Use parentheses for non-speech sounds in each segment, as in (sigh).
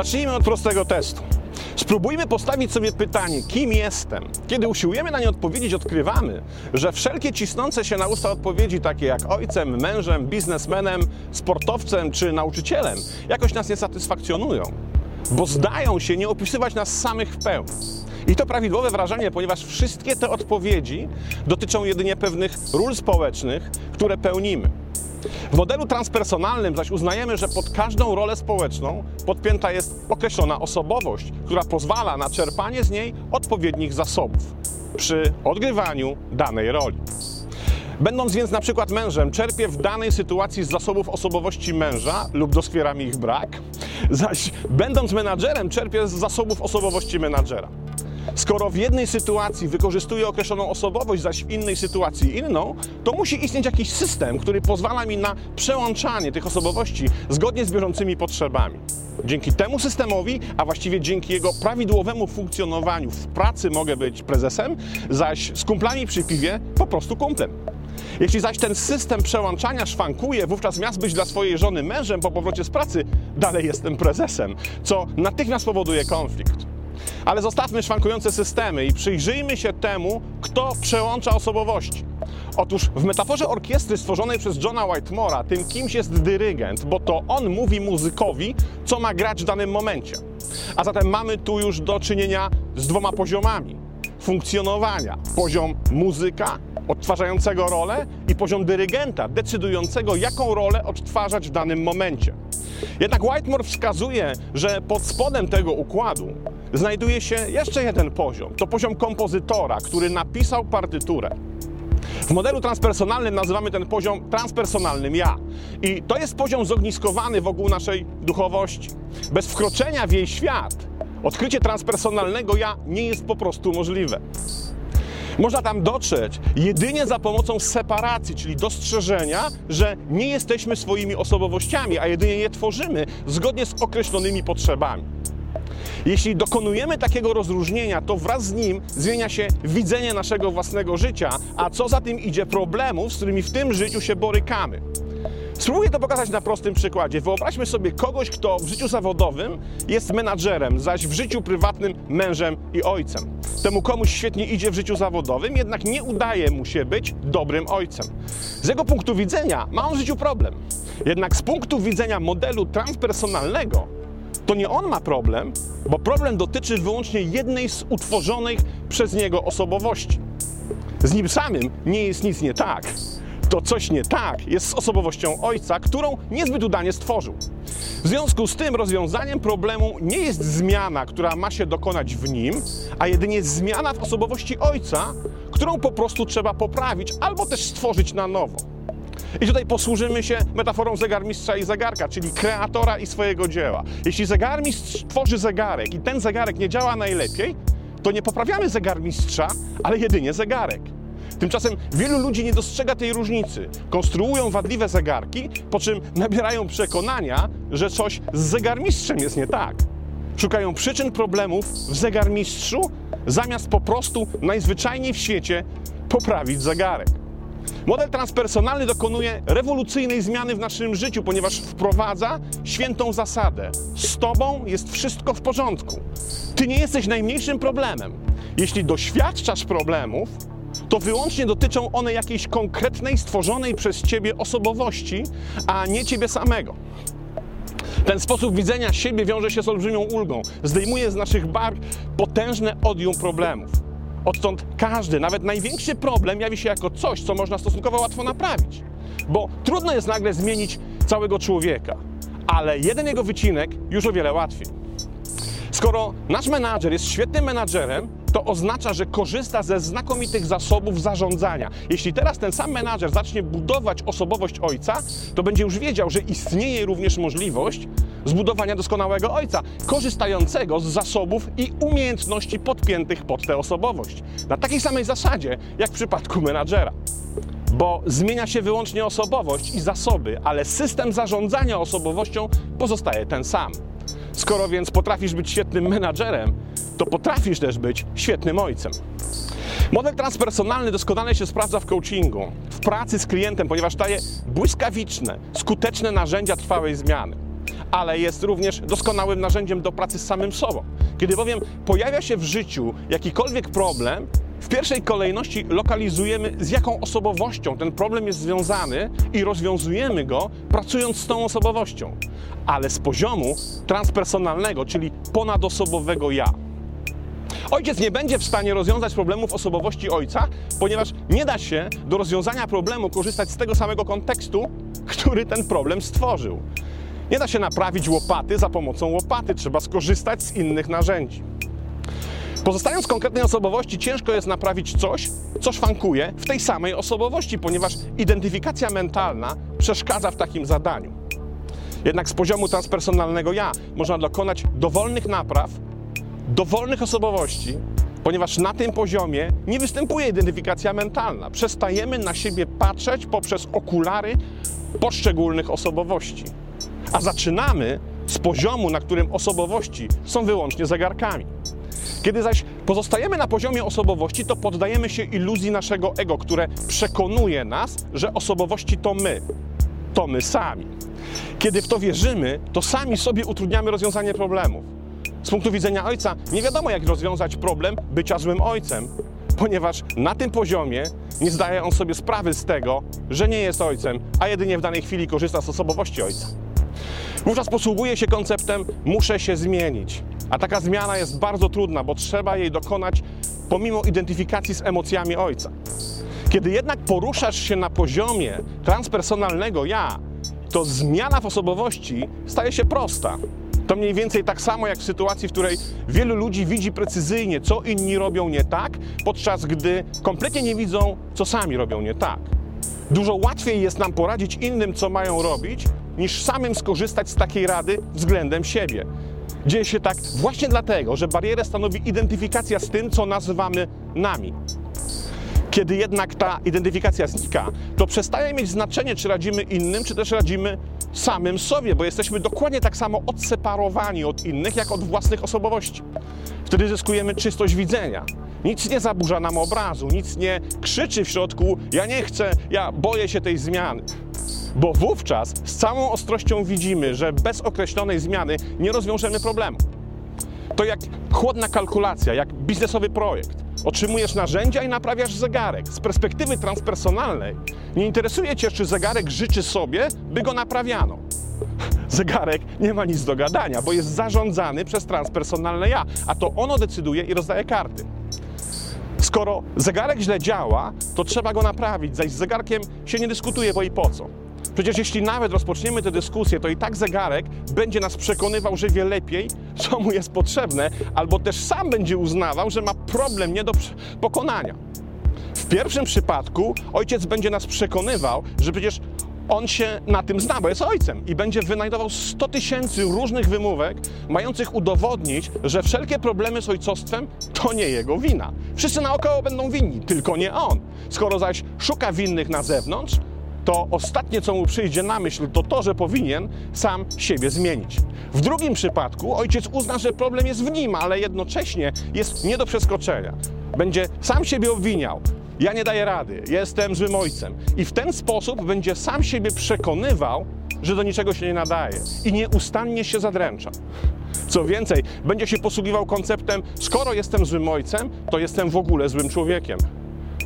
Zacznijmy od prostego testu. Spróbujmy postawić sobie pytanie, kim jestem. Kiedy usiłujemy na nie odpowiedzieć, odkrywamy, że wszelkie cisnące się na usta odpowiedzi, takie jak ojcem, mężem, biznesmenem, sportowcem czy nauczycielem, jakoś nas nie satysfakcjonują, bo zdają się nie opisywać nas samych w pełni. I to prawidłowe wrażenie, ponieważ wszystkie te odpowiedzi dotyczą jedynie pewnych ról społecznych, które pełnimy. W modelu transpersonalnym zaś uznajemy, że pod każdą rolę społeczną podpięta jest określona osobowość, która pozwala na czerpanie z niej odpowiednich zasobów przy odgrywaniu danej roli. Będąc więc na przykład mężem, czerpię w danej sytuacji z zasobów osobowości męża lub doskwiera mi ich brak, zaś będąc menadżerem, czerpię z zasobów osobowości menadżera. Skoro w jednej sytuacji wykorzystuję określoną osobowość, zaś w innej sytuacji inną, to musi istnieć jakiś system, który pozwala mi na przełączanie tych osobowości zgodnie z bieżącymi potrzebami. Dzięki temu systemowi, a właściwie dzięki jego prawidłowemu funkcjonowaniu w pracy mogę być prezesem, zaś z kumplami przy piwie po prostu kumplem. Jeśli zaś ten system przełączania szwankuje, wówczas miast być dla swojej żony mężem po powrocie z pracy, dalej jestem prezesem, co natychmiast powoduje konflikt. Ale zostawmy szwankujące systemy i przyjrzyjmy się temu, kto przełącza osobowości. Otóż w metaforze orkiestry stworzonej przez Johna Whitemora tym kimś jest dyrygent, bo to on mówi muzykowi, co ma grać w danym momencie. A zatem mamy tu już do czynienia z dwoma poziomami funkcjonowania. Poziom muzyka odtwarzającego rolę i poziom dyrygenta decydującego, jaką rolę odtwarzać w danym momencie. Jednak Whitemore wskazuje, że pod spodem tego układu znajduje się jeszcze jeden poziom. To poziom kompozytora, który napisał partyturę. W modelu transpersonalnym nazywamy ten poziom transpersonalnym ja. I to jest poziom zogniskowany wokół naszej duchowości. Bez wkroczenia w jej świat odkrycie transpersonalnego ja nie jest po prostu możliwe. Można tam dotrzeć jedynie za pomocą separacji, czyli dostrzeżenia, że nie jesteśmy swoimi osobowościami, a jedynie je tworzymy zgodnie z określonymi potrzebami. Jeśli dokonujemy takiego rozróżnienia, to wraz z nim zmienia się widzenie naszego własnego życia, a co za tym idzie problemów, z którymi w tym życiu się borykamy. Spróbuję to pokazać na prostym przykładzie. Wyobraźmy sobie kogoś, kto w życiu zawodowym jest menadżerem, zaś w życiu prywatnym mężem i ojcem. Temu komuś świetnie idzie w życiu zawodowym, jednak nie udaje mu się być dobrym ojcem. Z jego punktu widzenia ma on w życiu problem. Jednak z punktu widzenia modelu transpersonalnego to nie on ma problem, bo problem dotyczy wyłącznie jednej z utworzonych przez niego osobowości. Z nim samym nie jest nic nie tak. To coś nie tak jest z osobowością ojca, którą niezbyt udanie stworzył. W związku z tym rozwiązaniem problemu nie jest zmiana, która ma się dokonać w nim, a jedynie zmiana w osobowości ojca, którą po prostu trzeba poprawić albo też stworzyć na nowo. I tutaj posłużymy się metaforą zegarmistrza i zegarka, czyli kreatora i swojego dzieła. Jeśli zegarmistrz tworzy zegarek i ten zegarek nie działa najlepiej, to nie poprawiamy zegarmistrza, ale jedynie zegarek. Tymczasem wielu ludzi nie dostrzega tej różnicy. Konstruują wadliwe zegarki, po czym nabierają przekonania, że coś z zegarmistrzem jest nie tak. Szukają przyczyn problemów w zegarmistrzu, zamiast po prostu najzwyczajniej w świecie poprawić zegarek. Model transpersonalny dokonuje rewolucyjnej zmiany w naszym życiu, ponieważ wprowadza świętą zasadę: z Tobą jest wszystko w porządku. Ty nie jesteś najmniejszym problemem. Jeśli doświadczasz problemów, to wyłącznie dotyczą one jakiejś konkretnej, stworzonej przez Ciebie osobowości, a nie Ciebie samego. Ten sposób widzenia siebie wiąże się z olbrzymią ulgą. Zdejmuje z naszych bark potężne odium problemów. Odtąd każdy, nawet największy problem jawi się jako coś, co można stosunkowo łatwo naprawić. Bo trudno jest nagle zmienić całego człowieka, ale jeden jego wycinek już o wiele łatwiej. Skoro nasz menadżer jest świetnym menadżerem, to oznacza, że korzysta ze znakomitych zasobów zarządzania. Jeśli teraz ten sam menadżer zacznie budować osobowość ojca, to będzie już wiedział, że istnieje również możliwość zbudowania doskonałego ojca, korzystającego z zasobów i umiejętności podpiętych pod tę osobowość. Na takiej samej zasadzie, jak w przypadku menadżera. Bo zmienia się wyłącznie osobowość i zasoby, ale system zarządzania osobowością pozostaje ten sam. Skoro więc potrafisz być świetnym menadżerem, to potrafisz też być świetnym ojcem. Model transpersonalny doskonale się sprawdza w coachingu, w pracy z klientem, ponieważ daje błyskawiczne, skuteczne narzędzia trwałej zmiany. Ale jest również doskonałym narzędziem do pracy z samym sobą. Kiedy bowiem pojawia się w życiu jakikolwiek problem, w pierwszej kolejności lokalizujemy, z jaką osobowością ten problem jest związany i rozwiązujemy go, pracując z tą osobowością, ale z poziomu transpersonalnego, czyli ponadosobowego ja. Ojciec nie będzie w stanie rozwiązać problemów osobowości ojca, ponieważ nie da się do rozwiązania problemu korzystać z tego samego kontekstu, który ten problem stworzył. Nie da się naprawić łopaty za pomocą łopaty, trzeba skorzystać z innych narzędzi. Pozostając konkretnej osobowości, ciężko jest naprawić coś, co szwankuje w tej samej osobowości, ponieważ identyfikacja mentalna przeszkadza w takim zadaniu. Jednak z poziomu transpersonalnego ja można dokonać dowolnych napraw, dowolnych osobowości, ponieważ na tym poziomie nie występuje identyfikacja mentalna. Przestajemy na siebie patrzeć poprzez okulary poszczególnych osobowości. A zaczynamy z poziomu, na którym osobowości są wyłącznie zegarkami. Kiedy zaś pozostajemy na poziomie osobowości, to poddajemy się iluzji naszego ego, które przekonuje nas, że osobowości to my, to my sami. Kiedy w to wierzymy, to sami sobie utrudniamy rozwiązanie problemów. Z punktu widzenia ojca nie wiadomo, jak rozwiązać problem bycia złym ojcem, ponieważ na tym poziomie nie zdaje on sobie sprawy z tego, że nie jest ojcem, a jedynie w danej chwili korzysta z osobowości ojca. Wówczas posługuje się konceptem muszę się zmienić. A taka zmiana jest bardzo trudna, bo trzeba jej dokonać pomimo identyfikacji z emocjami ojca. Kiedy jednak poruszasz się na poziomie transpersonalnego ja, to zmiana w osobowości staje się prosta. To mniej więcej tak samo jak w sytuacji, w której wielu ludzi widzi precyzyjnie, co inni robią nie tak, podczas gdy kompletnie nie widzą, co sami robią nie tak. Dużo łatwiej jest nam poradzić innym, co mają robić, niż samym skorzystać z takiej rady względem siebie. Dzieje się tak właśnie dlatego, że barierę stanowi identyfikacja z tym, co nazywamy nami. Kiedy jednak ta identyfikacja znika, to przestaje mieć znaczenie, czy radzimy innym, czy też radzimy samym sobie, bo jesteśmy dokładnie tak samo odseparowani od innych, jak od własnych osobowości. Wtedy zyskujemy czystość widzenia. Nic nie zaburza nam obrazu, nic nie krzyczy w środku: Ja nie chcę, ja boję się tej zmiany. Bo wówczas z całą ostrością widzimy, że bez określonej zmiany nie rozwiążemy problemu. To jak chłodna kalkulacja, jak biznesowy projekt. Otrzymujesz narzędzia i naprawiasz zegarek. Z perspektywy transpersonalnej nie interesuje Cię, czy zegarek życzy sobie, by go naprawiano. (laughs) Zegarek nie ma nic do gadania, bo jest zarządzany przez transpersonalne ja, a to ono decyduje i rozdaje karty. Skoro zegarek źle działa, to trzeba go naprawić, zaś z zegarkiem się nie dyskutuje, bo i po co. Przecież jeśli nawet rozpoczniemy tę dyskusję, to i tak zegarek będzie nas przekonywał, że wie lepiej, co mu jest potrzebne, albo też sam będzie uznawał, że ma problem nie do pokonania. W pierwszym przypadku ojciec będzie nas przekonywał, że przecież on się na tym zna, bo jest ojcem i będzie wynajdował 100 tysięcy różnych wymówek, mających udowodnić, że wszelkie problemy z ojcostwem to nie jego wina. Wszyscy naokoło będą winni, tylko nie on. Skoro zaś szuka winnych na zewnątrz, to ostatnie, co mu przyjdzie na myśl, to to, że powinien sam siebie zmienić. W drugim przypadku ojciec uzna, że problem jest w nim, ale jednocześnie jest nie do przeskoczenia. Będzie sam siebie obwiniał. Ja nie daję rady, jestem złym ojcem. I w ten sposób będzie sam siebie przekonywał, że do niczego się nie nadaje i nieustannie się zadręcza. Co więcej, będzie się posługiwał konceptem: skoro jestem złym ojcem, to jestem w ogóle złym człowiekiem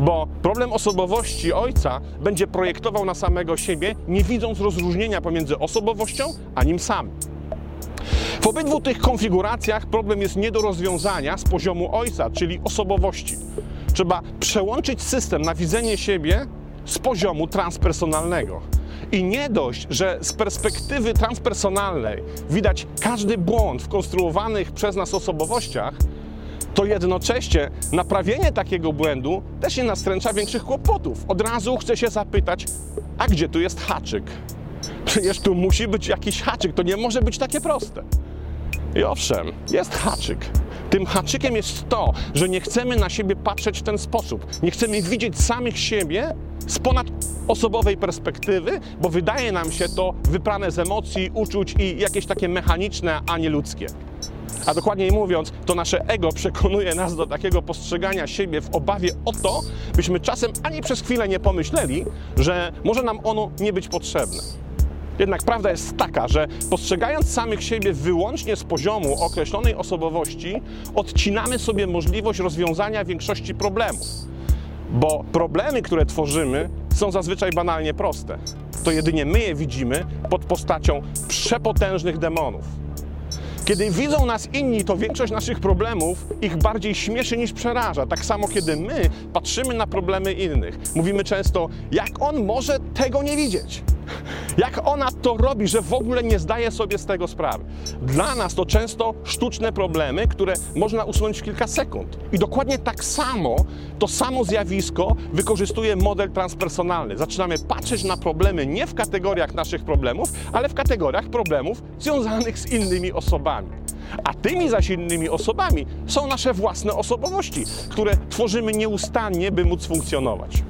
bo problem osobowości ojca będzie projektował na samego siebie, nie widząc rozróżnienia pomiędzy osobowością a nim samym. W obydwu tych konfiguracjach problem jest nie do rozwiązania z poziomu ojca, czyli osobowości. Trzeba przełączyć system na widzenie siebie z poziomu transpersonalnego. I nie dość, że z perspektywy transpersonalnej widać każdy błąd w konstruowanych przez nas osobowościach, to jednocześnie naprawienie takiego błędu też nie nastręcza większych kłopotów. Od razu chce się zapytać, a gdzie tu jest haczyk? Przecież tu musi być jakiś haczyk, to nie może być takie proste. I owszem, jest haczyk. Tym haczykiem jest to, że nie chcemy na siebie patrzeć w ten sposób. Nie chcemy widzieć samych siebie z ponadosobowej perspektywy, bo wydaje nam się to wyprane z emocji, uczuć i jakieś takie mechaniczne, a nie ludzkie. A dokładniej mówiąc, to nasze ego przekonuje nas do takiego postrzegania siebie w obawie o to, byśmy czasem ani przez chwilę nie pomyśleli, że może nam ono nie być potrzebne. Jednak prawda jest taka, że postrzegając samych siebie wyłącznie z poziomu określonej osobowości, odcinamy sobie możliwość rozwiązania większości problemów. Bo problemy, które tworzymy, są zazwyczaj banalnie proste. To jedynie my je widzimy pod postacią przepotężnych demonów. Kiedy widzą nas inni, to większość naszych problemów ich bardziej śmieszy niż przeraża. Tak samo, kiedy my patrzymy na problemy innych, mówimy często, jak on może tego nie widzieć. Jak ona to robi, że w ogóle nie zdaje sobie z tego sprawy. Dla nas to często sztuczne problemy, które można usunąć w kilka sekund. I dokładnie tak samo to samo zjawisko wykorzystuje model transpersonalny. Zaczynamy patrzeć na problemy nie w kategoriach naszych problemów, ale w kategoriach problemów związanych z innymi osobami. A tymi zaś innymi osobami są nasze własne osobowości, które tworzymy nieustannie, by móc funkcjonować.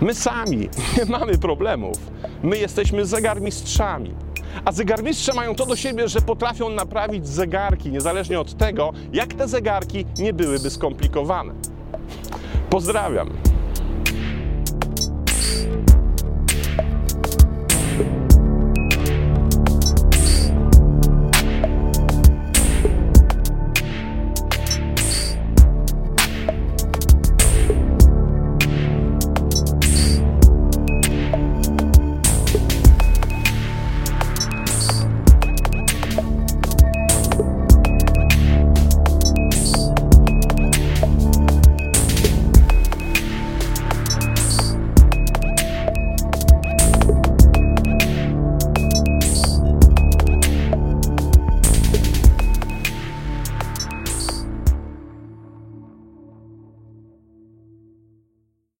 My sami (laughs) nie mamy problemów. My jesteśmy zegarmistrzami. A zegarmistrze mają to do siebie, że potrafią naprawić zegarki, niezależnie od tego, jak te zegarki nie byłyby skomplikowane. Pozdrawiam.